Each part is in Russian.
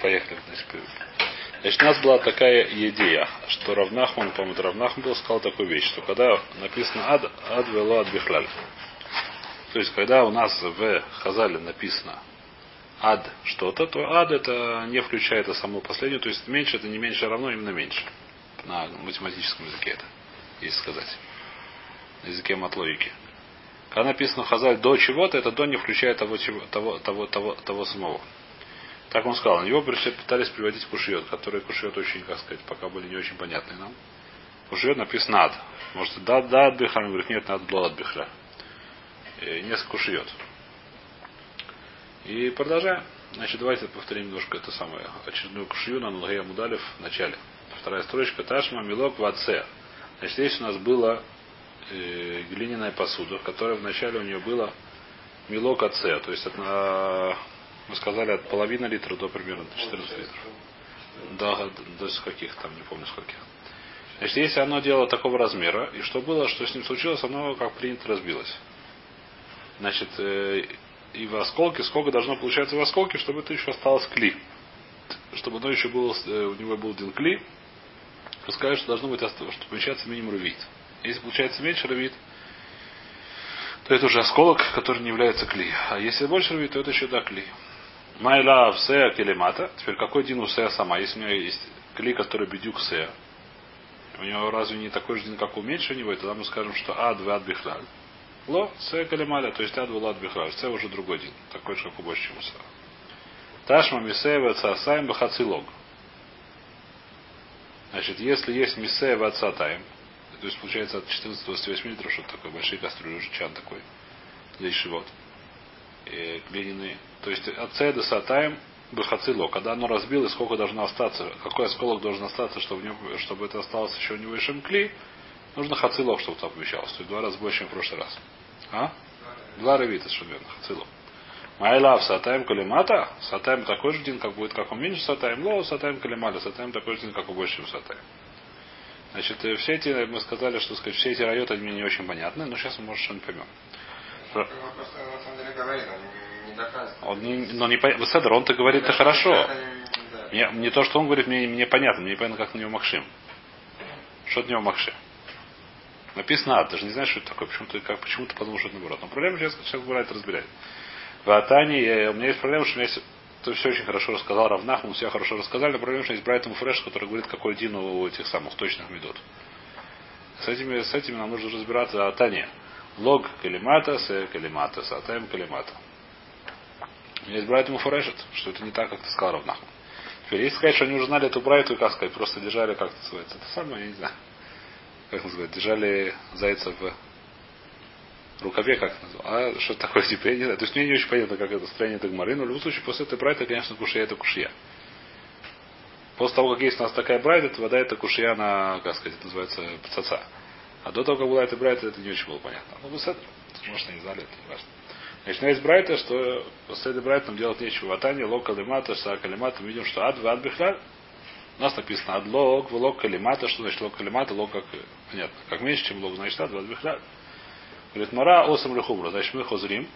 Поехали. Значит, значит, у нас была такая идея, что Равнахман, по-моему, Равнахман был сказал такую вещь, что когда написано ад, ад вело ад бихлаль. То есть, когда у нас в Хазале написано ад что-то, то ад это не включает это само последнее, то есть меньше это не меньше равно, именно меньше. На математическом языке это, если сказать. На языке матлогики. Когда написано Хазаль до чего-то, это до не включает того, того, того, того, того самого. Так он сказал. На него пытались приводить кушьет, которые кушьет очень, как сказать, пока были не очень понятны нам. Кушьет написано ад. Может, да, да, от. Он говорит, нет, надо было от бихля. И несколько кушьет. И продолжаем. Значит, давайте повторим немножко это самое. Очередную кушью на Нулгея Мудалев в начале. Вторая строчка. Ташма Милок Ваце. Значит, здесь у нас было э, глиняная посуда, которая вначале у нее было Милок Аце. То есть, это, мы сказали, от половины литра до примерно 14 литров. До, до каких там, не помню скольких. Значит, если оно делало такого размера, и что было, что с ним случилось, оно, как принято, разбилось. Значит, э, и в осколке, сколько должно получаться в осколке, чтобы это еще осталось кли. Чтобы оно еще было, э, у него был один кли, сказать, что должно быть, чтобы помещаться минимум ревит. Если получается меньше ревит, то это уже осколок, который не является кли. А если больше ревит, то это еще да кли. Майла в сея келемата. Теперь какой дин у сея сама? Если у нее есть кли, который бедюк сея, у него разве не такой же дин, как у уменьшения, тогда мы скажем, что ад в ад бихлаль. Ло, це калималя, то есть ад вулад бихлаль. Це уже другой дин, такой же, как у больше, чем у сея. Ташма мисеева цасаем бахацилог. Значит, если есть мисеева цатаем, то есть получается от 14-28 литров, что такое, большие кастрюли, уже чан такой, для ишивот, и глиняные. То есть от цеда сатаем бахацило, когда оно разбилось, сколько должно остаться, какой осколок должен остаться, чтобы, в чтобы это осталось еще у него и кли, нужно хацилок, чтобы там помещалось. То есть два раза больше, чем в прошлый раз. А? Два ревита, верно, хацилок. Майлав сатаем калимата, сатаем такой же день, как будет, как у меньше сатаем, ло сатаем калимата, сатаем такой же день, как у больше, чем сатаем. Значит, все эти, мы сказали, что сказать, все эти райоты мне не очень понятны, но сейчас мы, может, что-нибудь поймем. Он не, но не понятно. Седр, он-то говорит это хорошо. Мне, не то, что он говорит, мне, мне понятно, мне понятно, как на него Макшим. Что от него Макшим? Написано ад, даже не знаешь, что это такое. Почему-то как, почему подумал, что это наоборот. Но проблема сейчас, сейчас бывает разбирает. В Атане, у меня есть проблема, что у меня есть ты все очень хорошо рассказал, Равнах, мы все хорошо рассказали, но проблема, что есть Брайтон Фреш, который говорит, какой дин у этих самых точных медот. С этими, с этими нам нужно разбираться. А Тане. Лог калимата, с калимата, с атаем калимата. Есть Брайтон Фрешет, что это не так, как ты сказал Равнах. Теперь, если сказать, что они уже знали эту Брайту, как сказать, просто держали, как это называется, это самое, я не знаю, как называется, держали зайца в рукаве, как назвал. А что такое типа, я не знаю. То есть мне не очень понятно, как это строение Тагмары, но в любом случае после этой брайта, конечно, кушья это кушья. После того, как есть у нас такая брайта, то вода это кушья на, как сказать, это называется пацаца. А до того, как была эта брайта, это не очень было понятно. Ну, это, может, они знали, это не важно. Значит, у нас есть брайта, что после этой брайта нам делать нечего. В Атане, лог калимата, са калимата, мы видим, что ад, ад бихляль. У нас написано ад лог, в лог калимата, что значит лог калимата, лог как, понятно, как меньше, чем лог, значит ад, ад бихляль. Говорит, Мара осам лехумра. Значит, мы хозрим.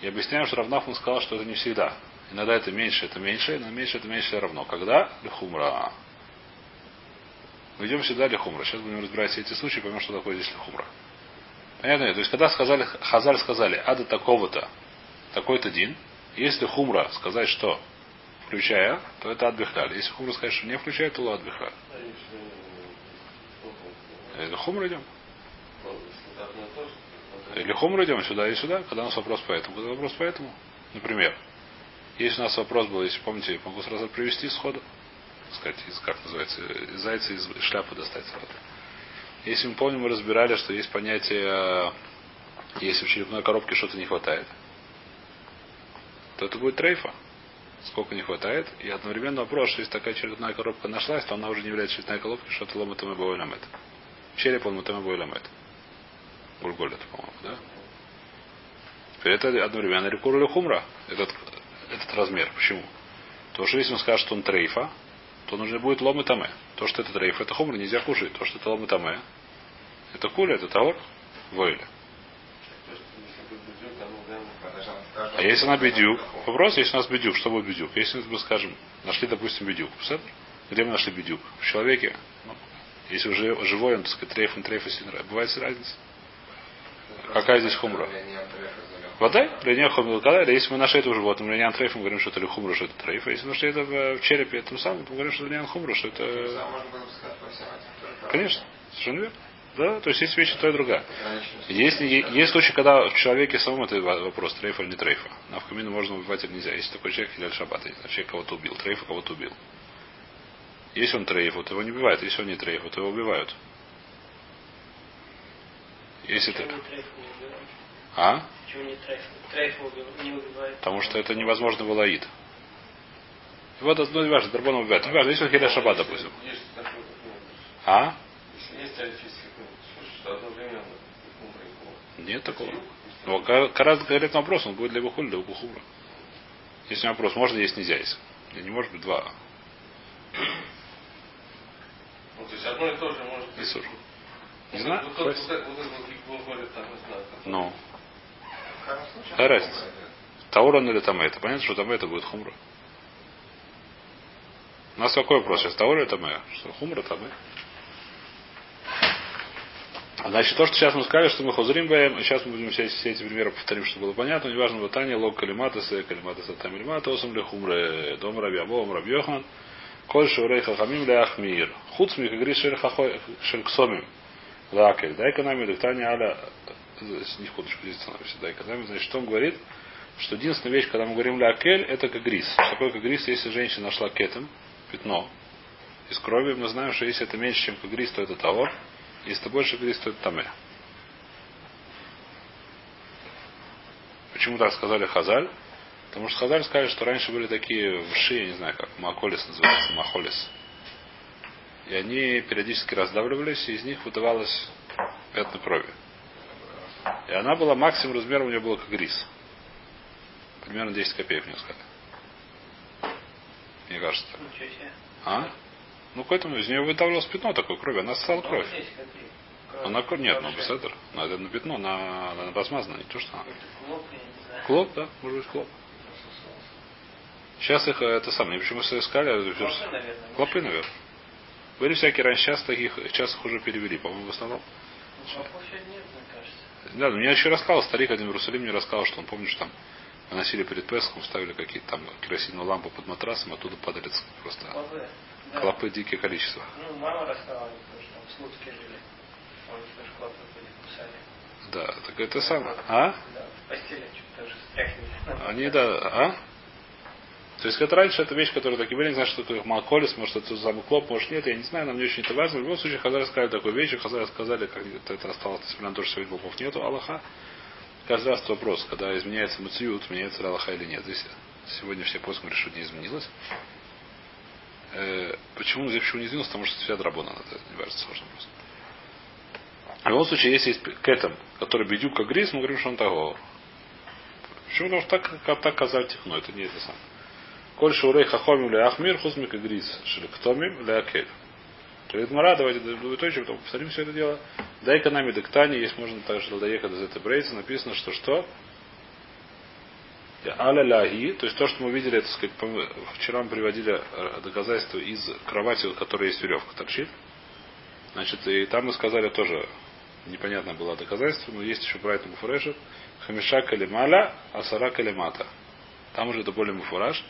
И объясняем, что Равнахман сказал, что это не всегда. Иногда это меньше, это меньше, но меньше это меньше равно. Когда? Лехумра. Мы идем всегда лехумра. Сейчас будем разбирать все эти случаи, поймем, что такое здесь лехумра. Понятно? То есть, когда сказали, Хазаль сказали, ада такого-то, такой-то дин, если хумра сказать, что включая, то это адбихляль. Если хумра сказать, что не включает, то адбихляль. Хумра идем. Или хумру идем сюда и сюда, когда у нас вопрос по этому. Когда вопрос по этому, например, если у нас вопрос был, если помните, я могу сразу привести сходу, сказать, из, как называется, зайца из шляпы достать сразу. Если мы помним, мы разбирали, что есть понятие, если в черепной коробке что-то не хватает, то это будет трейфа. Сколько не хватает. И одновременно вопрос, что если такая черепная коробка нашлась, то она уже не является черепной коробкой, что это ломотом и бойлямет. Череп он мутом и бойлямет. Гульголь это, по-моему, да? Теперь это одновременно рекур или хумра, этот, этот размер. Почему? Потому что если он скажет, что он трейфа, то нужно будет лом и таме. То, что это трейфа, это хумра, нельзя кушать. То, что это лом и таме, это куля, это таор, войле. А если она бедюк, вопрос, если у нас бедюк, что будет бедюк? Если мы скажем, нашли, допустим, бедюк, где мы нашли бедюк? В человеке. Ну, если уже живой, он, так сказать, трейф, трейф, бывает разница. Какая здесь хумра? Вода? Линия хумра. Когда? Если мы нашли это у животного, линия трейф, мы говорим, что это хумра, что это трейф. А если нашли это в черепе, это самое, мы говорим, что линия хумра, что это... Конечно. Совершенно верно. Да, то есть есть вещи то и другая. Если есть случаи, когда в человеке самом это вопрос, трейфа или не трейфа. נפקא מינה можно убивать или нельзя. Если такой человек или шаббат, человек кого-то убил, трейфа кого-то убил. Если он трейф, то его не убивают. Если он не трейф, то его убивают. Если ты... А? Почему не трейф? Трейф не убивает. Потому что это невозможно было аид. Вот, ну, не важно, Дарбон убивает. Не важно, если он хиля шаббат, допустим. А? Нет такого. Но Карас говорит на вопрос, он будет для Бухуль, для Бухура. Если вопрос, можно есть, нельзя есть. Или не может быть два. Ну, то есть одно и то же может быть. Не знаю. Вот, Какая разница? Таурон или Таме? Это понятно, что Таме это будет хумра. У нас какой вопрос сейчас? Таура или Таме? Что хумра Таме? Значит, то, что сейчас мы сказали, что мы хозрим баем, сейчас мы будем все, все эти примеры повторим, чтобы было понятно. Неважно, вот Таня, лог калиматаса, калиматаса там ильмата, осам ли хумре, дом раби або, раби йохан, коль шурей хахамим ле ахмир. Хуц ми кагри шель ксомим. Лакель. Дай-ка нами дыхтание аля, не ходишь здесь становишься, дай-ка нами, значит, что он говорит, что единственная вещь, когда мы говорим лякель, это кагрис. Что такое кагрис, если женщина нашла кетом, пятно, из крови, мы знаем, что если это меньше, чем кагрис, то это того. Если это больше грис, то это таме. Почему так сказали Хазаль? Потому что Хазаль сказали, что раньше были такие вши, я не знаю, как Маколис называется, Махолис. И они периодически раздавливались, и из них выдавалось пятна крови. И она была максимум размером у нее было как грис. Примерно 10 копеек мне сказали. Мне кажется. А? Ну, поэтому из нее выдавливалось пятно такое крови. Она ссала кровь. Она кровь нет, но беседер. Но это на пятно, на, на басмазно, не то, что она. Клоп, да, может быть клоп. Сейчас их это самое, почему мы искали, клопы, наверное. Были всякие раньше, сейчас таких, сейчас их уже перевели, по-моему, в основном. Да, мне еще рассказал, старик один в Иерусалиме мне рассказал, что он помнит, что там наносили перед Песхом, ставили какие-то там керосиновую лампу под матрасом, оттуда падали просто да. клопы дикие количество. Ну, мама рассказала, что там в Слуцке жили. Он тоже клопы были, кусали. Да, так это самое. А? Да, в постели что-то тоже стряхивали. Они, да, а? То есть это раньше это вещь, которая такие были, не знаю, что такое Малколис, может это самый может нет, я не знаю, нам не очень это важно. В любом случае, Хазар сказали такую вещь, Хазар сказали, как это, осталось, несмотря на то, что сегодня богов нету, Аллаха. Каждый раз вопрос, когда изменяется мациют, меняется Аллаха или нет. Здесь сегодня все поиск говорят, что не изменилось. Э, почему здесь почему не изменилось? Потому что вся драбона, это не важно, сложно просто. В любом случае, если есть к этому, который бедюк как грис, мы говорим, что он того. Почему? Потому что так, так казаль техно, это не это самое. Коль шурей хахомим ле ахмир хузмик и грис шелектомим ле акель. Говорит Мара, давайте двоеточие, потом повторим все это дело. Дай-ка нами дектани, есть можно также доехать из этой брейца, написано, что что? Аля ляги, то есть то, что мы видели, это сказать, вчера мы приводили доказательства из кровати, у которой есть веревка, торчит. Значит, и там мы сказали тоже, непонятно было доказательство, но есть еще правильный муфурешет. Хамиша калималя, асара калимата. Там уже это более муфураж.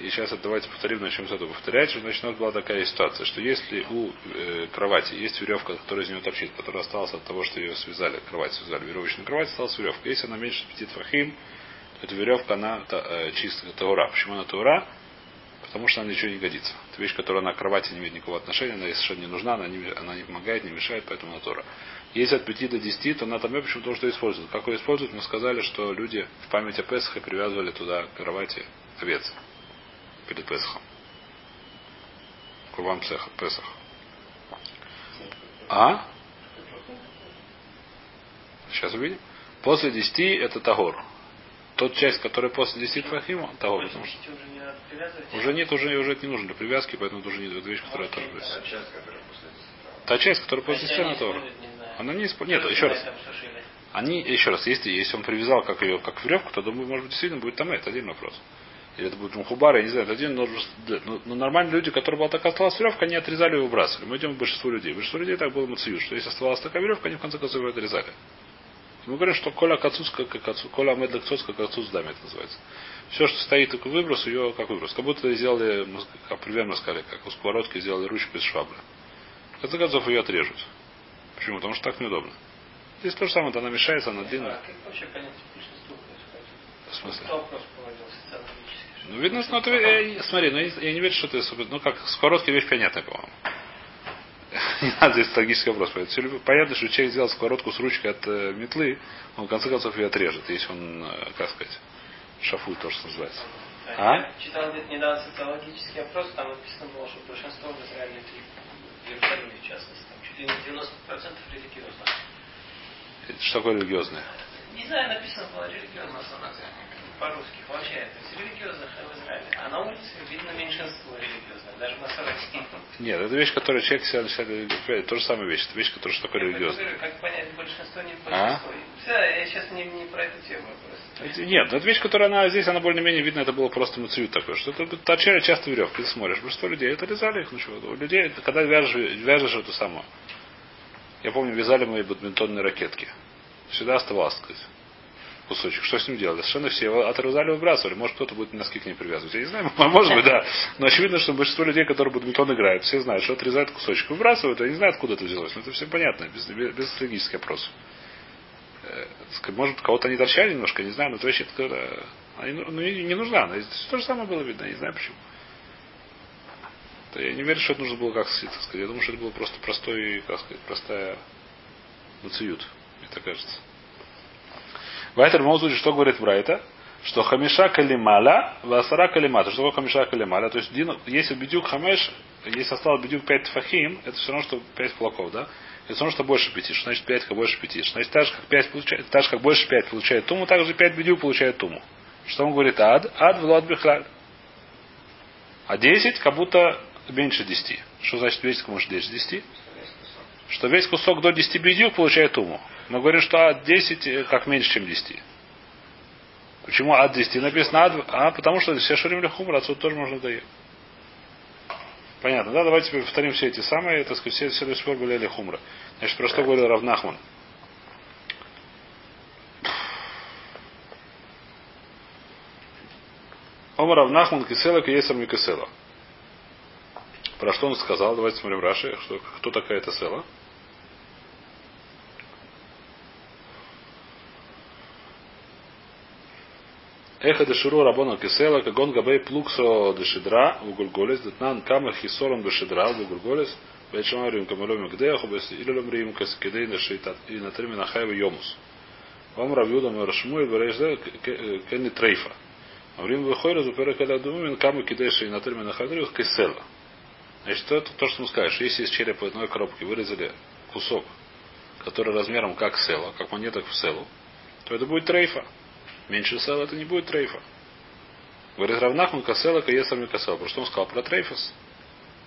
И сейчас это давайте повторим, начнем с этого повторять, что значит у нас была такая ситуация, что если у э, кровати есть веревка, которая из нее торчит, которая осталась от того, что ее связали, кровать связали, веревочную кровать, осталась веревка. Если она меньше 5 фахим, то эта веревка, она та, э, чистая таура. Почему она таура? Потому что она ничего не годится. Это вещь, которая на кровати не имеет никакого отношения, она ей совершенно не нужна, она не, она не помогает, не мешает, поэтому она тора. Если от 5 до 10, то на там почему то, что используют. Как ее используют, мы сказали, что люди в память о Песхе привязывали туда к кровати овец перед Песхом. Курбан Песах. А? Сейчас увидим. После 10 это Тагор. Тот часть, которая после 10 Фахима, Тагор. Потому что уже нет, уже, уже это не нужно для привязки, поэтому это уже не это вещь, которая тоже Та часть, которая после 10. Та часть, которая после 10 она тоже. Она не используется. Нет, еще раз. Они, еще раз, если, если он привязал как ее, как веревку, то думаю, может быть, действительно будет там это, один вопрос. Или это будет мухубар, я не знаю, это один, но, но, но нормальные люди, которые была такая осталась веревка, они отрезали и выбрасывали. Мы идем к большинству людей. Большинство людей так было мациют, что если оставалась такая веревка, они в конце концов ее отрезали. Мы говорим, что коля кацуц, как кацуц, коля медлек цоц, как кацуц даме это называется. Все, что стоит как выброс, ее как выброс. Как будто сделали, как примерно сказали, как у сковородки сделали ручку из швабры. В конце концов ее отрежут. Почему? Потому что так неудобно. Здесь то же самое, она мешается, она длинная. А? В смысле? Кто вопрос проводил социологически? Ну, видно, это, я, смотри, ну, я не верю, что ты, ну, как сковородка вещь понятная, по-моему. не надо здесь логический вопрос. Понятно, что человек сделал сковородку с ручкой от э, метлы, он в конце концов ее отрежет, если он, э, как сказать, шафует то, что называется. А? Я читал где-то недавно социологический опрос, там написано было, что большинство в Израиле, в Иерусалиме в частности, там чуть ли не 90% религиозно. Что такое религиозное? Не знаю, написано было религиозно по-русски. Есть религиозных в Израиле. А на улице видно меньшинство религиозных, даже масоратских. Нет, это вещь, которая человек себя то же самая вещь. Это вещь, которая что такое религиозная. Как понять большинство, не большинство. А? Все, я сейчас не, не про эту тему просто. Нет, это вещь, которая она здесь, она более-менее видно, это было просто мацию такое, что это торчали часто веревки, ты смотришь, большинство людей, это резали их, ну чего, у людей, когда вяжешь, вяжешь эту самую. Я помню, вязали мои бадминтонные ракетки. Всегда оставалось, сказать кусочек. Что с ним делать? Совершенно все его отрезали и выбрасывали. Может, кто-то будет носки к ней привязывать. Я не знаю, может быть, да. Но очевидно, что большинство людей, которые бадминтон играют, все знают, что отрезают кусочек. Выбрасывают, я не знаю, откуда это взялось. Но это все понятно, без, без, без стратегических. Э, может, кого-то они торчали немножко, не знаю, но это вообще это, они, ну, не, нужна. Она, то же самое было видно, я не знаю почему. Я не верю, что это нужно было как сказать. Я думаю, что это было просто простой, как сказать, простая нациют, мне так кажется. Вайтер в что говорит Брайта? Что хамиша калималя, васара калимата. Что такое хамиша калималя? То есть, если бедюк хамеш, если осталось бедюк 5 фахим, это все равно, что 5 кулаков, да? Это все равно, что больше 5. Что значит 5 как больше 5? Что значит, так же, как 5 получает, так же, как больше 5 получает туму, так же 5 бедюк получает туму. Что он говорит? Ад, ад, влад бихлаль. А 10 как будто меньше 10. Что значит 10 как больше 10? Что весь кусок до 10 бедюк получает туму. Мы говорим, что от 10 э, как меньше, чем 10. Почему от 10 написано от, а потому что все шурим лехумра, отсюда тоже можно доехать. Понятно, да? Давайте повторим все эти самые, так сказать, все, все до сих пор были лехумра. Значит, про что говорил Равнахман? Омар Равнахман кисела киесар микисела. Про что он сказал? Давайте смотрим Раши. Что, кто такая эта села? Эхо деширу рабона кисела, кагон габей плуксо дешидра, в гульголес, детнан кама хисором дешидра, в гульголес, Бечамарим камаломи гдеаху, бес илюлем рим каскидей на шейтат, и на терми на хайва йомус. Вам равьюда мэршмуй, бережде кенни трейфа. А время выходит, зупера когда думаем, каму кидеши и на терми на хайва кисела. Значит, это то, что мы скажешь. Если из черепа одной коробки вырезали кусок, который размером как села, как монеток в селу, то это будет трейфа. Меньше села это не будет трейфа. Говорит Равнахман касела каесами касел. Про что он сказал? Про трейфас.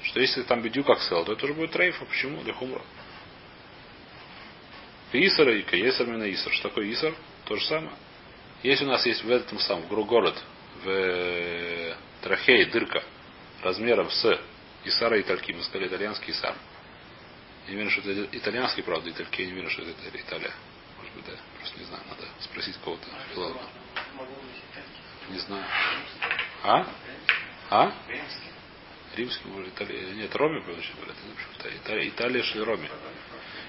Что если там бедю как сел, то это уже будет трейфа. Почему? Для хумра. Исар и каесар на Исар. Что такое Исар? То же самое. Если у нас есть в этом самом город, в трахее дырка размером с Исара и Тальки, мы сказали итальянский Исар. Я не верю, что это итальянский, правда, Итальки, я не верю, что это Италия. Просто не знаю, надо спросить кого-то. Ладно. Не знаю. А? А? Римский, может, Италия. Нет, Роме, вообще говорят. Италия, Италия шли Роме.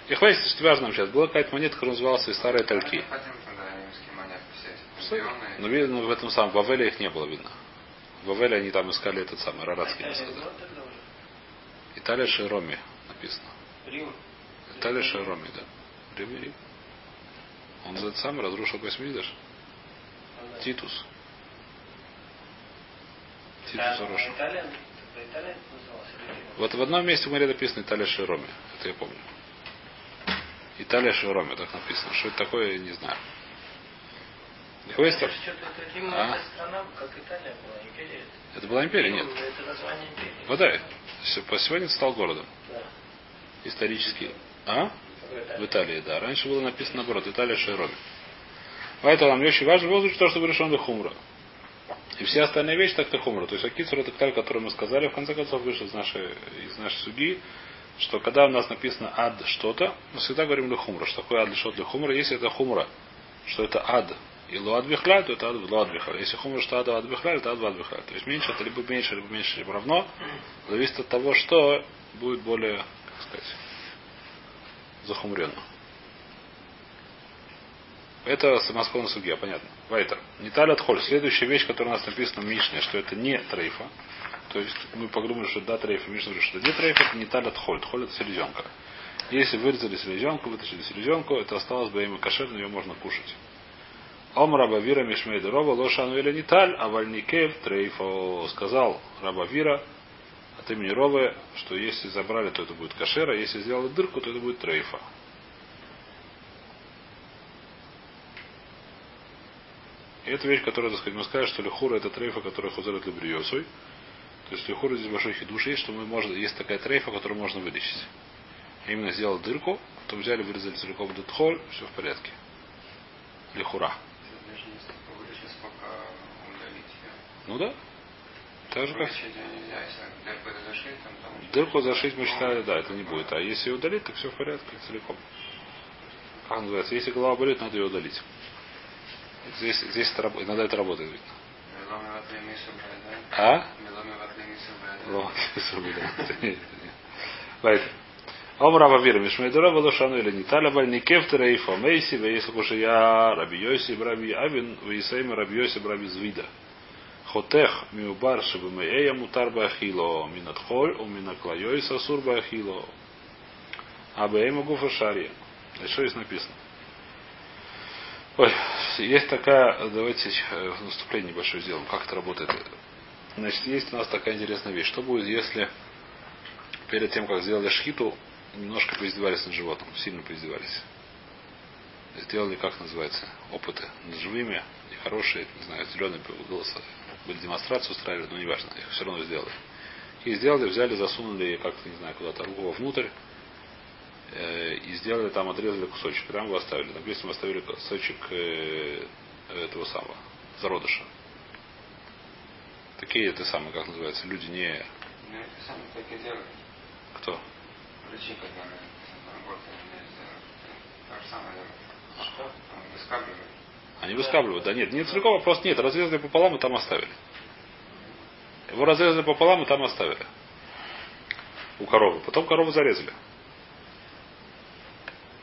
И хватит, что важно сейчас. Была какая-то монета, которая называлась и старые тальки. Ну, видно, в этом самом, Вавеле их не было видно. В Вавеле они там искали этот самый Рарадский, не сказал. Италия Шероми написано. Италия Шероми, да. Рим, Рим. Он за это сам разрушил Космидаш. Титус. Титус Роша. Вот в одном месте в море написано Италия Широми. Это я помню. Италия Широми, так написано. Что это такое, я не знаю. Хвестер. А? Это была империя, нет. Это название империи. Вот да. По сегодня стал городом. Да. Исторически. А? В Италии, да. Раньше было написано наоборот, Италия Шейроми. Поэтому нам очень важно в то, что решен до хумра. И все остальные вещи так-то хумра. То есть Акицур это кталь, который мы сказали, в конце концов вышел из нашей, из нашей суги, что когда у нас написано ад что-то, мы всегда говорим для хумра. Что такое ад что для хумра? Если это хумра, что это ад и луад бихляль, то это ад луад бихляль. Если хумра, что ад луад бихляль, это ад луад бихляль. То есть меньше это либо меньше, либо меньше, либо равно. Зависит от того, что будет более, как сказать, захумренно. Это самоскон судья, понятно. Вайтер. Не талят холь. Следующая вещь, которая у нас написана в Мишне, что это не трейфа. То есть мы подумали, что да, трейфа. Мишна говорит, что не трейфа, это не талят холь. Холь это селезенка. Если вырезали селезенку, вытащили селезенку, это осталось бы им кошерно, ее можно кушать. Ом Рабавира Мишмейда Рова Лошану или Ниталь, а Вальникев Трейфо сказал Рабавира от имени Ровы, что если забрали, то это будет кошера, если сделали дырку, то это будет трейфа. И это вещь, которая, так сказать, мы скажем, что лихура это трейфа, которая хузерит либриосой. То есть лихура здесь большой хидуш есть, что мы можно, есть такая трейфа, которую можно вылечить. А именно сделал дырку, потом взяли, вырезали целиком этот холь, все в порядке. Лихура. Ну да. Так же как. Дырку зашить мы считали, да, это не будет. А если удалить, так все в порядке целиком. Как называется? Если голова болит, надо ее удалить. Здесь, здесь это, иногда это работает, видно. А? Омра Вавира Мишмейдура Валушану или Ниталя Бальникев Терейфа Мейси Вейса Кушия Раби Йоси Браби Авин Вейсаим Раби Йоси Браби Звида. Хотех Миубар Шабамея Мутар Бахило Минат Холь у Минаклайой Сасур Бахило. Абеема Гуфа Шария. Что здесь написано? Ой, есть такая, давайте э, наступление небольшое сделаем, как это работает. Значит, есть у нас такая интересная вещь. Что будет, если перед тем, как сделали шхиту, немножко поиздевались над животным, сильно поиздевались? Сделали, как называется, опыты над живыми, и хорошие, не знаю, зеленые голоса, были демонстрации устраивали, но неважно, их все равно сделали. И сделали, взяли, засунули как-то, не знаю, куда-то руку вовнутрь, Э, и сделали там, отрезали кусочек, прямо его оставили. Допустим, оставили кусочек э, этого самого, зародыша. Такие это самые, как называется, люди не... Ну, это самое так и делают. Кто? Врачи, которые работают, то же самое? Выскабливают. Они выскабливают, да нет, не целиком вопрос нет, разрезали пополам и там оставили. Его разрезали пополам и там оставили. У коровы. Потом корову зарезали.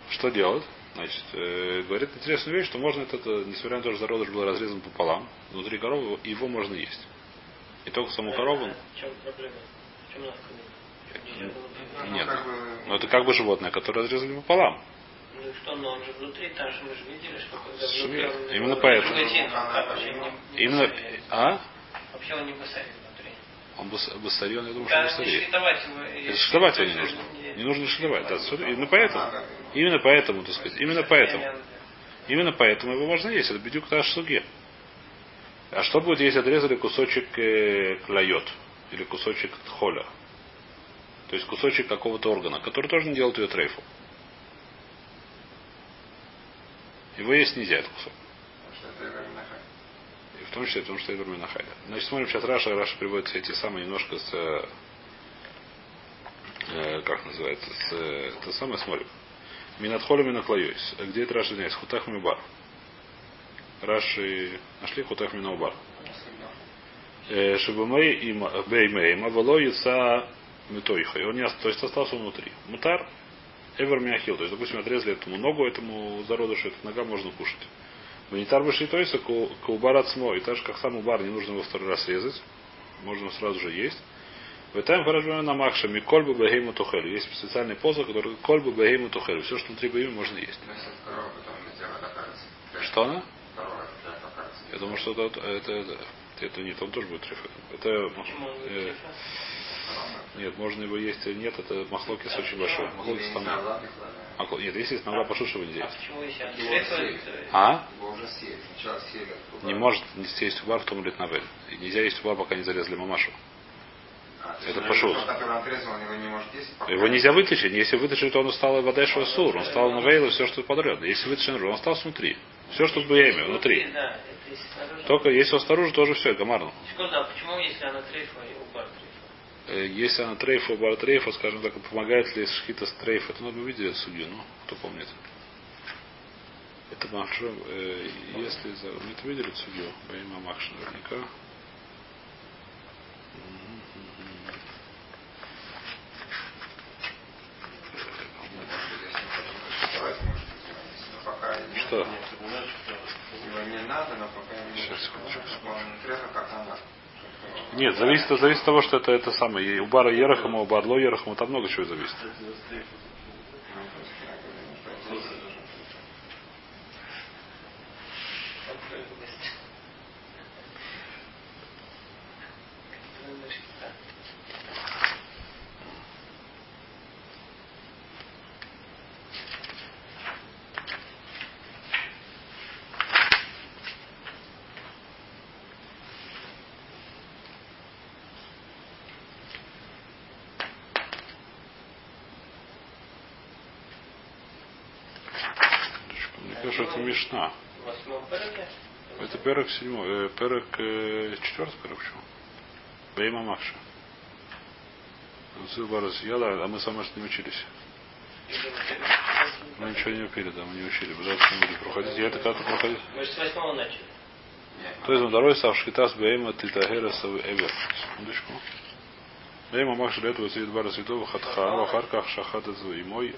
Что делать? Значит, э, говорит интересную вещь, что можно этот, несмотря на то, что зародыш был разрезан пополам, внутри коровы его можно есть. И только саму корову. В чем проблема? В чем Нет. Но это как бы животное, которое разрезали пополам. Ну что, но он же внутри, там же мы же видели, что когда внутри он... Именно поэтому. Именно... А? Вообще он не высадит внутри. Он басарьон, я думаю, Да, что басарьон. шкитовать его. Шкитовать его не нужно. Не нужно шкитовать. Да, именно поэтому. Именно поэтому, так сказать. Именно поэтому. Именно поэтому его можно есть. Это бедюк таш суге. А что будет, если отрезали кусочек э, клайот? Или кусочек холя? То есть кусочек какого-то органа, который тоже не делает ее трейфу. Его есть нельзя, этот кусок. И в том числе, потому что это Минахайда. Значит, смотрим сейчас Раша. Раша приводит эти самые немножко с э, как называется, с, э, это самое смотрим. Минатхоля Минаклайойс. Где это Раши извиняюсь? Хутах Мибар. Раши нашли Хутах Минаубар. Шибумей и Беймейма Вало Яца Метойха. И он не то есть остался внутри. Мутар Эвер Миахил. То есть, допустим, отрезали этому ногу, этому зародышу, эта нога можно кушать. Ванитар Башитойса Каубар Ацмо. И так же, как сам убар, не нужно его второй раз резать. Можно сразу же есть. В этом выражено на Махша Микольбу Бахейму Тухелю. Есть специальный поза, который Кольбу Бахейму Тухелю. Все, что внутри Бахейму, можно есть. Что она? Я думаю, что это, это, это, это нет, он тоже будет трефет. Это э, нет, можно его есть или нет, это махлокис очень большой. Махлокис там нет. Нет, если есть нога пошуш, его нельзя есть. А? Не может не съесть убар в том литнавель. Нельзя есть убар, пока не зарезали мамашу. А, Это пошут. его не нельзя вытащить. Если вытащить, то он стал вода сур. Он стал на вейл и все, что подряд. Если вытащить он остался внутри. Все, что внутри. Да, это если снаружи. Только если он снаружи, тоже все, гамарно. Секунду, а почему, если она трейфа и убар Если она трейфа, бар трейфа, скажем так, помогает ли шхита с трейфа, это надо увидеть судью, ну, кто помнит. Это Махшо, э, если за... Мы это видели судью, Баима Махш наверняка. Что? его не надо, но пока не Сейчас, секундочку, как она. Нет, зависит, зависит от того, что это, это самое. У бара Ерахама, у Барло Ерахама, там много чего зависит. Ну, просто я говорю, что здесь должен быть. Контрольность. Контрольность, да. Кажется, это Мишна. Это перек седьмой, э, перек э, четвертый перек почему? Бейма Яла, а мы сами что не учились. Мы ничего не пили, да, мы не учили. Дальше не будем проходить. Я это когда-то проходил. Мы с восьмого начали. То есть, второй сав шхитас бейма титагера савы эвер. Секундочку. Бейма Махша лету сидит бара святого хатха, вахарках шахата и мой.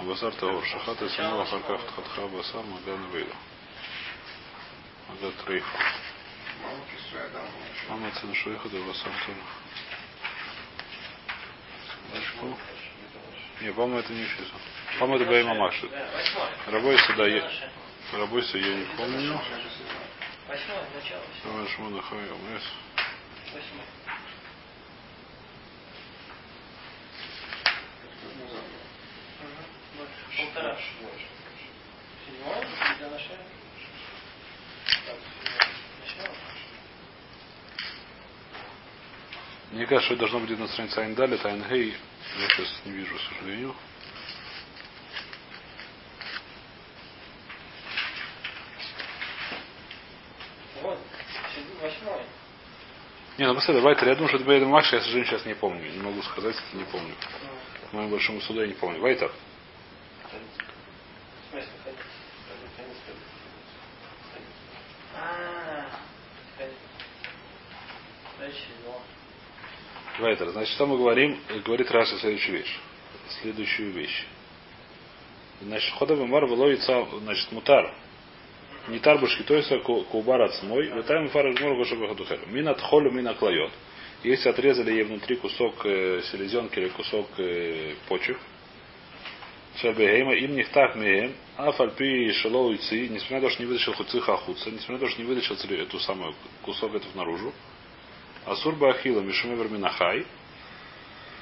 Абасар Тагор, Шахата Симова Харкав Хатха Басар Маган Вейла. Мага Трейфа. Мама кисуя, да, он Мама Цена Шуиха да Басар Тора. Секундочку. Не, по-моему, это не учится. По-моему, это Бейма Макши. Да, восьмое. Рабойся, да, я, Наше. Рабойся я не помню. Восьмое, начало. Восьмое. Мгм. Больше. Полтора. Седьмое? Для начало. Мне кажется, что это должно быть на странице Айндали, Тайнгей. Я сейчас не вижу, к сожалению. Вот. Восьмое. Не, ну посмотри, давай, думаю, что это Бейма Макши, я, к сожалению, сейчас не помню. Не могу сказать, не помню. К моему большому суду я не помню. Вайтер. В смысле, конец? Конец, конец. А, конец. Значит, седьмое. Вайтер. Значит, что мы говорим? Говорит Раша следующую вещь. Следующую вещь. Значит, ходовый мар выловится, значит, мутар. Не тарбушки, то есть кубар от смой. Вытаем фар жмур гошебы хадухер. Мин от холю, мин клает. Если отрезали ей внутри кусок э, селезенки или кусок э, почек, Шабегейма им них так меем, а фальпи шелоу ци, несмотря на то, что не вытащил хоть цих ахуца, несмотря на то, что не вытащил эту самую кусок эту наружу, Асурба Ахила Мишумевер Минахай.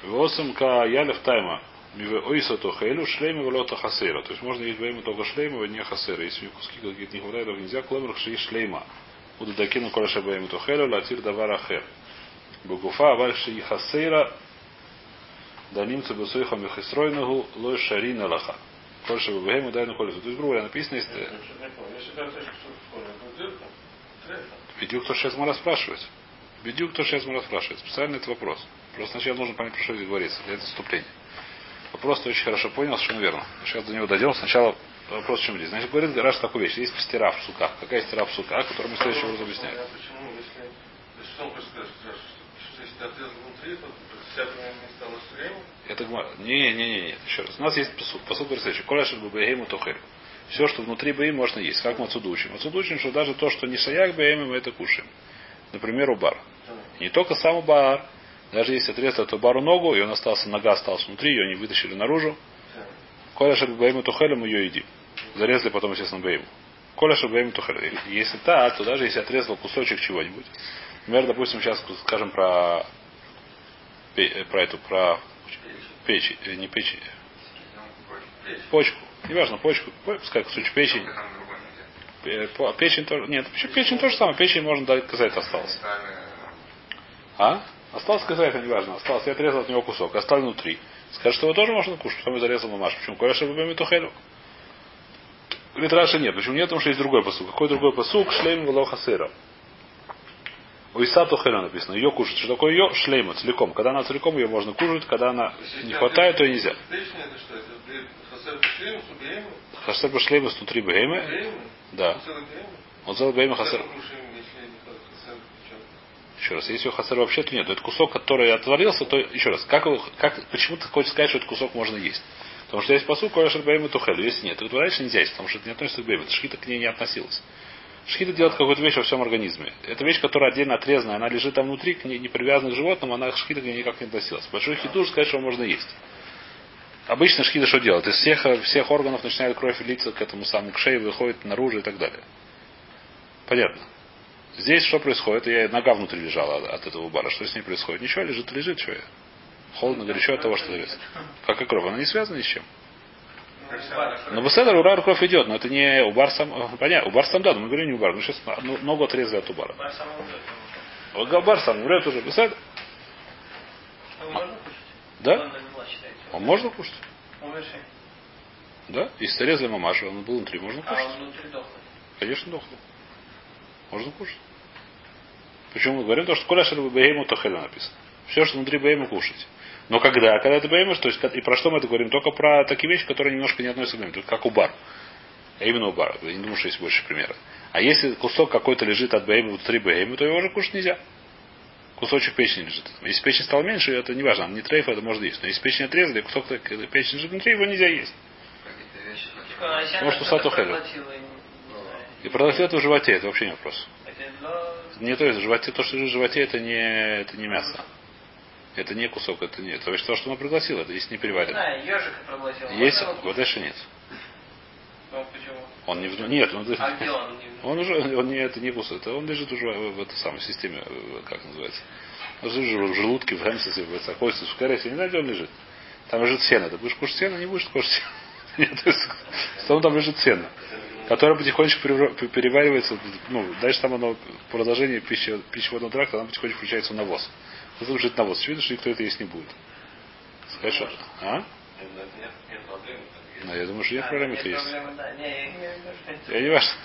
Восом ка ялев тайма. Миве ойса то хейлю шлейма велота хасера. То есть можно есть бейма только шлейма, не хасера. Если мне куски какие-то не хватает, нельзя. Кломер ши шлейма. Буду докину коляша бейма то хейлю, латир давар ахер. Богуфа аваль ши хасера. Даним цебусойха мехисройнагу лой шарина лаха. Кольша бейма дайну колесу. То есть, грубо говоря, написано. Трефа. Бедюк то, что сейчас Мара спрашивает. Бедюк то, что сейчас Мара спрашивает. Специально это вопрос. Просто сначала нужно понять, про что здесь говорится. Для этого вступления. Вопрос ты очень хорошо понял, совершенно верно. Сейчас до него дойдем. Сначала вопрос в чем здесь. Значит, говорит Раш такую вещь. Есть стира в суках. Какая стира в суках, которую мы в следующий раз объясняем. Почему, если... Это гма- не, не, не, не, еще раз. У нас есть посуд. Посуд говорит следующее. Коляш бабаему тохер. Все, что внутри баим, можно есть. Как мы отсюда учим? Отсюда учим, что даже то, что не шаяк баим, мы это кушаем. Например, убар. Не только сам убар. Даже если отрезать эту бару ногу, и он остался, нога осталась внутри, ее не вытащили наружу. Коля баиму тухелем ее едим. Зарезали потом, естественно, баиму. Коля баиму тухелем. Если так, то даже если отрезал кусочек чего-нибудь. Например, допустим, сейчас скажем про э, про эту, про печень, не печень, почку. Неважно, почку, по- пускай кусочек печень. Там другой нельзя. Э, по- Печень тоже. Нет, вообще печень то же самое. Печень можно дать сказать осталось. А? Осталось сказать, это не важно. Осталось, я отрезал от него кусок, оставил внутри. Скажет, что его тоже можно кушать, потом я зарезал мамаш. Почему? Коляша бабами тухелю. Говорит, Раша нет. Почему нет? Потому что есть другой посук. Какой другой посук? Шлейм влоха сыра. У Иса Тухеля написано. Ее кушать. Что такое ее? Шлейма, целиком. Когда она целиком, ее можно кушать. Когда она не хватает, то нельзя. Хасер бешлейм, су бейм, Хасер башлейма внутри бейма. Да. взял бейма не причем. Еще раз, если у хасер вообще, то нет. Но это кусок, который отвалился, то еще раз. Как, как, почему ты хочешь сказать, что этот кусок можно есть? Потому что есть посуд, коляшер бейма тухелю. Если нет, то говоришь, нельзя есть, потому что это не относится к бейму. Это шхита к ней не относилась. Шхита делает какую-то вещь во всем организме. Это вещь, которая отдельно отрезанная, она лежит там внутри, к ней не привязана к животному, она шхита к ней никак не относилась. Большой хитуш сказать, что можно есть. Обычно шхида что делает? Из всех, всех органов начинает кровь литься к этому самому, к шее, выходит наружу и так далее. Понятно. Здесь что происходит? Я нога внутри лежала от, этого бара. Что с ней происходит? Ничего, лежит, лежит, что я. Холодно, горячо от того, что лежит. Как и кровь. Она не связана ни с чем. Но Беседер Урар кровь идет, но это не Убар сам. Понятно, Убар сам да, но мы говорим не Убар. Мы сейчас ну, ногу отрезали от Убара. Убар сам умрет уже. Беседер. Да? Он. Он можно кушать? Умерший. Да? Если срезали мамашу, он был внутри, можно А кушать. он внутри дохлый. Конечно, дохлый. Можно кушать. Почему мы говорим? Потому что Коля Шерба Бейму Тохеля написано. Все, что внутри Бейму кушать. Но когда? Когда это Бейму, то есть и про что мы это говорим? Только про такие вещи, которые немножко не относятся к Бейму. Как убар. А именно убар. Я не думаю, что есть больше примеров. А если кусок какой-то лежит от Бейму внутри Бейму, то его уже кушать нельзя. Кусочек печени лежит. Если печень стала меньше, это не важно. Не трейф, это можно есть. Но если печень отрезали, кусок так- печени лежит внутри, его нельзя есть. Какие-то вещи, которые... Типа, а Может, хелю. проглотила, и не. И проглотил это в животе, это вообще не вопрос. Не то есть в животе, то, что лежит в животе, это не, это не мясо. Это не кусок, это не. То есть то, что она пригласила, это если не Не переварено. знаю, ежика. Есть, вот дальше нет. Ну, почему? Он не в- нет, он, А он? Уже, он не это не кусок, это он лежит уже в, этой самой системе, э, как называется. Он лежит в желудке, в хемсисе, в цакойсе, в каресе, не знаю, где он лежит. Там лежит сено. Ты будешь кушать сено, не будешь кушать сено. Нет, то есть, там лежит сено, которое потихонечку переваривается, ну, дальше там оно, по продолжению пищи, пищеводного тракта, оно потихонечку включается навоз. Вот лежит навоз. Очевидно, что никто это есть не будет. Что... А? Нет, нет, нет проблем. Ну, я думаю, что нет А, проблем, нет это есть. я не важно.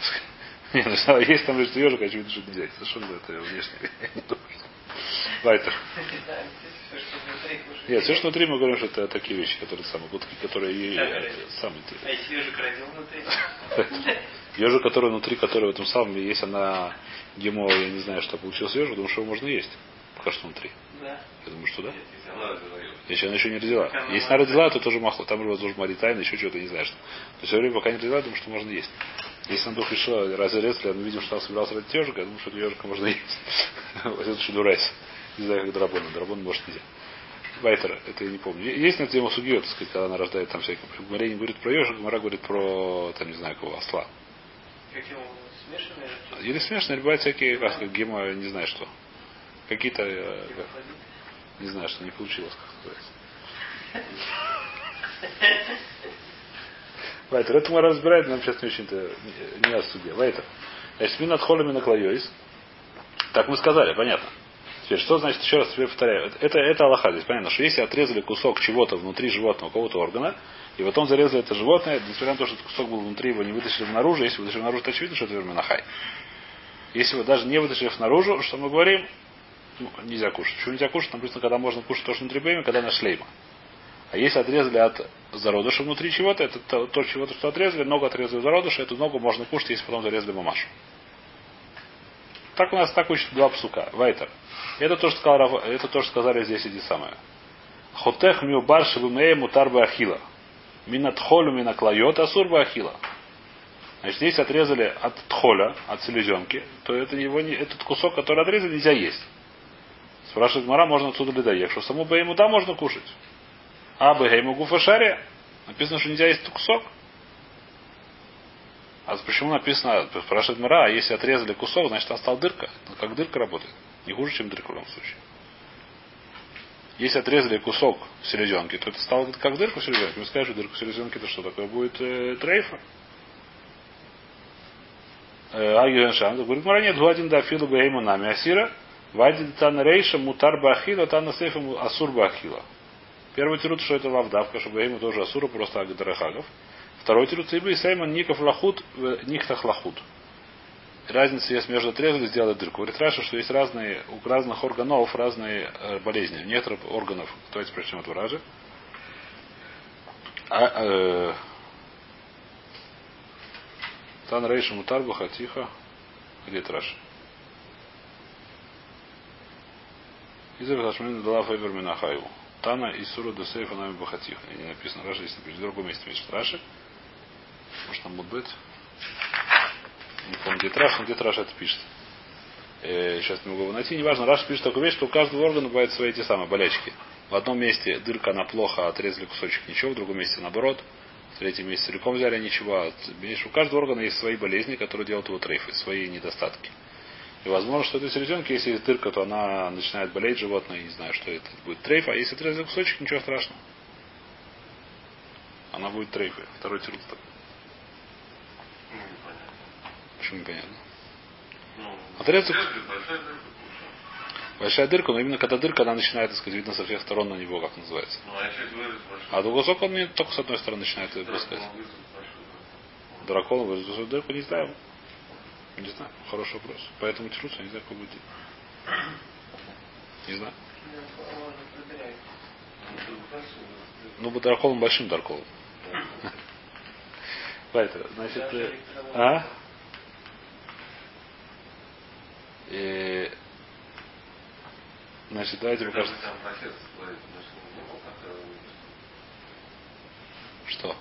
Не, ну есть там лежит ежик, очевидно, что нельзя. Совершенно это внешне. Я не думаю, что... Нет, все, что внутри, мы говорим, что это такие вещи, которые самые гудки, которые и- Так, э, говорит. самые А если ежик родил внутри? Ежик, который внутри, который в этом самом, есть она гемо, я не знаю, что получился ежик, думаю, что его можно есть. Пока что внутри. Да. Я думаю, что да. Если она еще не родила. Если она родила, то тоже махло. Там уже должен Мари тайна, еще что-то, не знаю что. Все время, пока не родила, думаю, что можно есть. Если она вдруг решила разрезать, мы видим, что она собиралась родить ежика, я думаю, что ежика можно есть. Это шедурайс. Не знаю, как драбон. Драбон может нельзя. Вайтер, это я не помню. Есть на тему сугиот, так сказать, когда она рождает там всякие. Мария не говорит про ежика, Мара говорит про, там, не знаю, кого, осла. Или смешно, или бывают всякие, как, гемо, не знаю что. Какие-то, э, как- не знаю, что не получилось, как называется. Вайтер, это мы разбираем, нам сейчас не очень-то не, о суде. Вайтер. Значит, мин от холами на Так мы сказали, понятно. Теперь, что значит, еще раз тебе повторяю, это, это Аллаха здесь, понятно, что если отрезали кусок чего-то внутри животного, какого-то органа, и потом зарезали это животное, несмотря на то, что этот кусок был внутри, его не вытащили наружу, если вытащили наружу, то очевидно, что это верминахай. Если вы даже не вытащили наружу, что мы говорим, ну, нельзя кушать. Почему нельзя кушать? Написано, когда можно кушать то, что внутри бейма, когда на шлейма. А если отрезали от зародыша внутри чего-то, это то, то чего-то, что отрезали, ногу отрезали зародыша, эту ногу можно кушать, если потом зарезали мамашу. Так у нас так учат два псука. Вайтер. Это то, что, сказал, это то, что сказали здесь эти самые. Хотех миубар шибумея мутар ахила. Минат холю минаклайот асур ахила. Значит, здесь отрезали от тхоля, от селезенки, то это его этот кусок, который отрезали, нельзя есть. Спрашивает Мара, можно отсюда ли доехать, что саму бейму да можно кушать. А бейму гуфашаре написано, что нельзя есть кусок. А почему написано, спрашивает Мара, а если отрезали кусок, значит стала дырка. Ну, как дырка работает. Не хуже, чем дырка в любом случае. Если отрезали кусок селезенки, то это стало как дырка в. Мы скажем, что дырка в это что такое? Будет э, трейфа. Агион Шам, говорит, Мара нет, гуадин да филу бейму нами асира, Вайди тана рейша мутар бахила, тана сейфа асур бахила. Первый тирут, что это лавдавка, чтобы ему тоже асура, просто агдарахагов. Второй тирут, ибо Сейман ников лахут, нихтах лахут. Разница есть между отрезали сделать дырку. Говорит Раша, что есть разные, у разных органов разные э, болезни. У некоторых органов, давайте прочтем это Ражи. А, э, Тан Рейша Мутарбаха, тихо. Где это Раша? Изер Хашмин дала Фейвер Минахаеву. תנא איסורא דסיפא נמי בחתיכה. Не написано Раши, если напишет. В другом месте пишет Раши. Может там будет быть. Не помню, где Раши, но где Раши это пишет. Э, сейчас не могу его найти. Неважно, Раши пишет такую вещь, что у каждого органа бывают свои эти самые болячки. В одном месте дырка, она плохо, отрезали кусочек, ничего, в другом месте наоборот. В третьем месте целиком взяли ничего. А у каждого органа есть свои болезни, которые делают его трейфы, свои недостатки. И возможно, что это селезенки, если есть дырка, то она начинает болеть животное, не знаю, что это будет трейф, а если отрезали кусочек, ничего страшного. Она будет трейфой. Второй тирус такой. Почему непонятно? Ну, Отрезок. большая дырка, Большая дырка, но именно когда дырка, она начинает, так сказать, видно со всех сторон на него, как называется. Ну, а большой, А кусок он мне только с одной стороны начинает выпускать. Дракон вырезал дырку, не знаю. Не знаю. Хороший вопрос. Поэтому тирутся, не знаю, как будет. Не знаю. Ну, бы драконом большим драконом. Поэтому, значит, э, а? И, значит, давайте покажем. мы там про сердце говорили, значит, не было как-то, Что?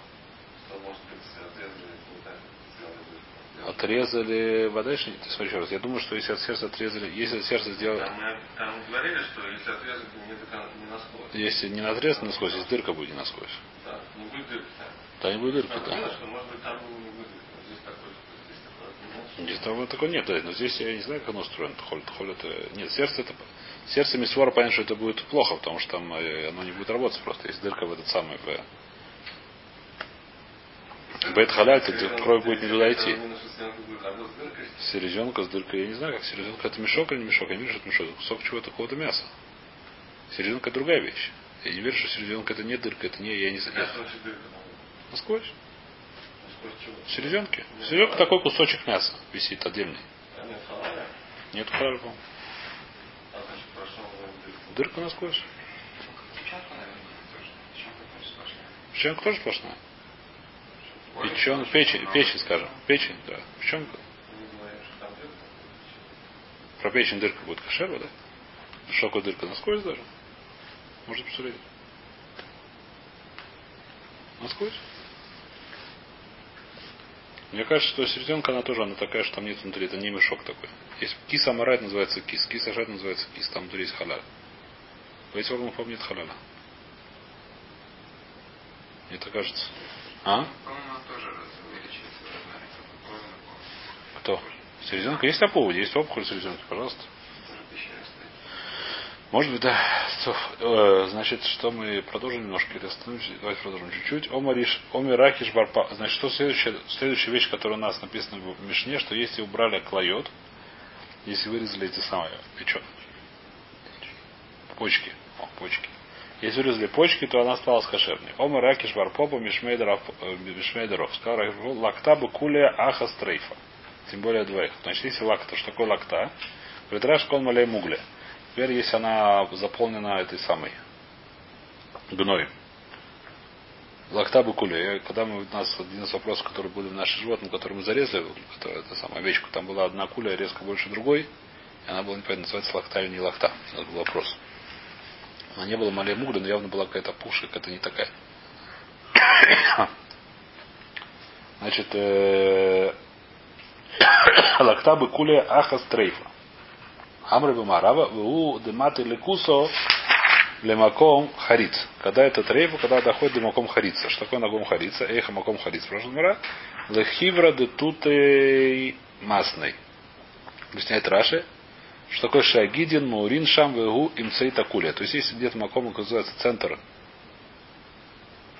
что, может быть, отрезали, не так, сделали дырку. Отрезали вода, ты смотри еще раз. Я думаю, что если от сердца отрезали, если от сердца сделать, Там, мы- там говорили, что если отрезать не, до не насквозь, если не надрез насквозь, если дырка будет не насквозь, да, не будет дырки то не будет дырки, да. что, может быть, там не будет Здесь такой, такого нет, да, но здесь я не знаю, как оно устроено. Холь, холь это... Нет, сердце это... Сердце Мисвора, понятно, что это будет плохо, потому что там э, оно не будет работать просто. Есть дырка в этот самый в... Бейт халя, это где кровь будет не туда идти. Селезенка с дыркой, я не знаю, как селезенка это мешок или не мешок. Я не вижу, что это мешок. Это кусок чего-то, какого-то мяса. Селезенка это другая вещь. Я не верю, что селезенка это не дырка, это не, я не знаю. Насквозь. Селезенки. Селезенка такой кусочек мяса висит отдельный. Нет прошел дырку. Дырка насквозь. Печенка тоже сплошная. Печенка тоже сплошная. Печен, печень, печень, скажем. Печень, да. Там дырка. Про печень дырка будет кошерва, да? Такое дырка? Насквозь даже? Можно посмотреть. Насквозь? Мне кажется, что серединка, она тоже, она такая, что там нет внутри, это не мешок такой. Есть кис амарайт называется кис, кис ашат называется кис, там внутри есть халяль. В этих органах, по-моему, нет халяля. Мне так кажется. А? Кто? Селезенка? Есть поводе, есть опухоль селезенки, пожалуйста. Может быть, да. Э, Значит, что мы продолжим немножко или остановимся? Давайте продолжим чуть-чуть. Омариш, омиракиш барпа. Значит, что следующая, следующая вещь, которая у нас написана в Мишне, что если убрали клайот, если вырезали эти самые печен, почки, о, почки. Если вырезали почки, то она осталась кошерной. Ома ракиш варпопа мишмейдеров, э. Сказал лакта бы кулия аха стрейфа. Тем более двоих. Значит, если лакта, что такое лакта? Говорит, раш кон малей мугле. Теперь, если она заполнена этой самой гной. Лакта бы куле. Когда мы, у нас один из вопросов, который были в наших животных, который мы зарезали, которая, это самая овечку, там была одна куля резко больше другой, и она была непонятно, называется лакта или не лакта. Это был вопрос. Она не была малей мугля, но явно была какая-то пушка, какая-то не такая. Значит, э, лакта бы куле аха стрейфа. Амры Бамарава, у дематы лекусо лемаком хариц. Когда это трейфа, когда доходит до маком харица. Что такое нагом харица? Эхо маком хариц. Спрашивает Мара. Лехивра де тутей масной. Объясняет Раши. Что такое шагидин, маурин, шам, вегу, имцей, такулия. То есть, если где-то маком, называется, центр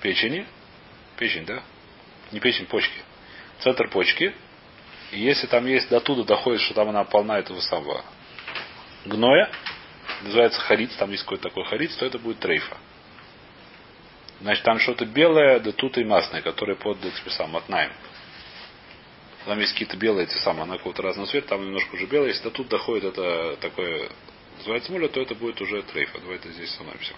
печени, печень, да? Не печень, почки. Центр почки. И если там есть до туда доходит, что там она полна этого самого гноя, называется хариц, там есть какой-то такой хариц, то это будет трейфа. Значит, там что-то белое, да тут и масное, которое под этим самым отнаем. Там есть какие-то белые эти самые, она какого-то разного цвета, там немножко уже белая. Если до тут доходит это такое, называется муля, то это будет уже трейфа. Давайте здесь остановимся.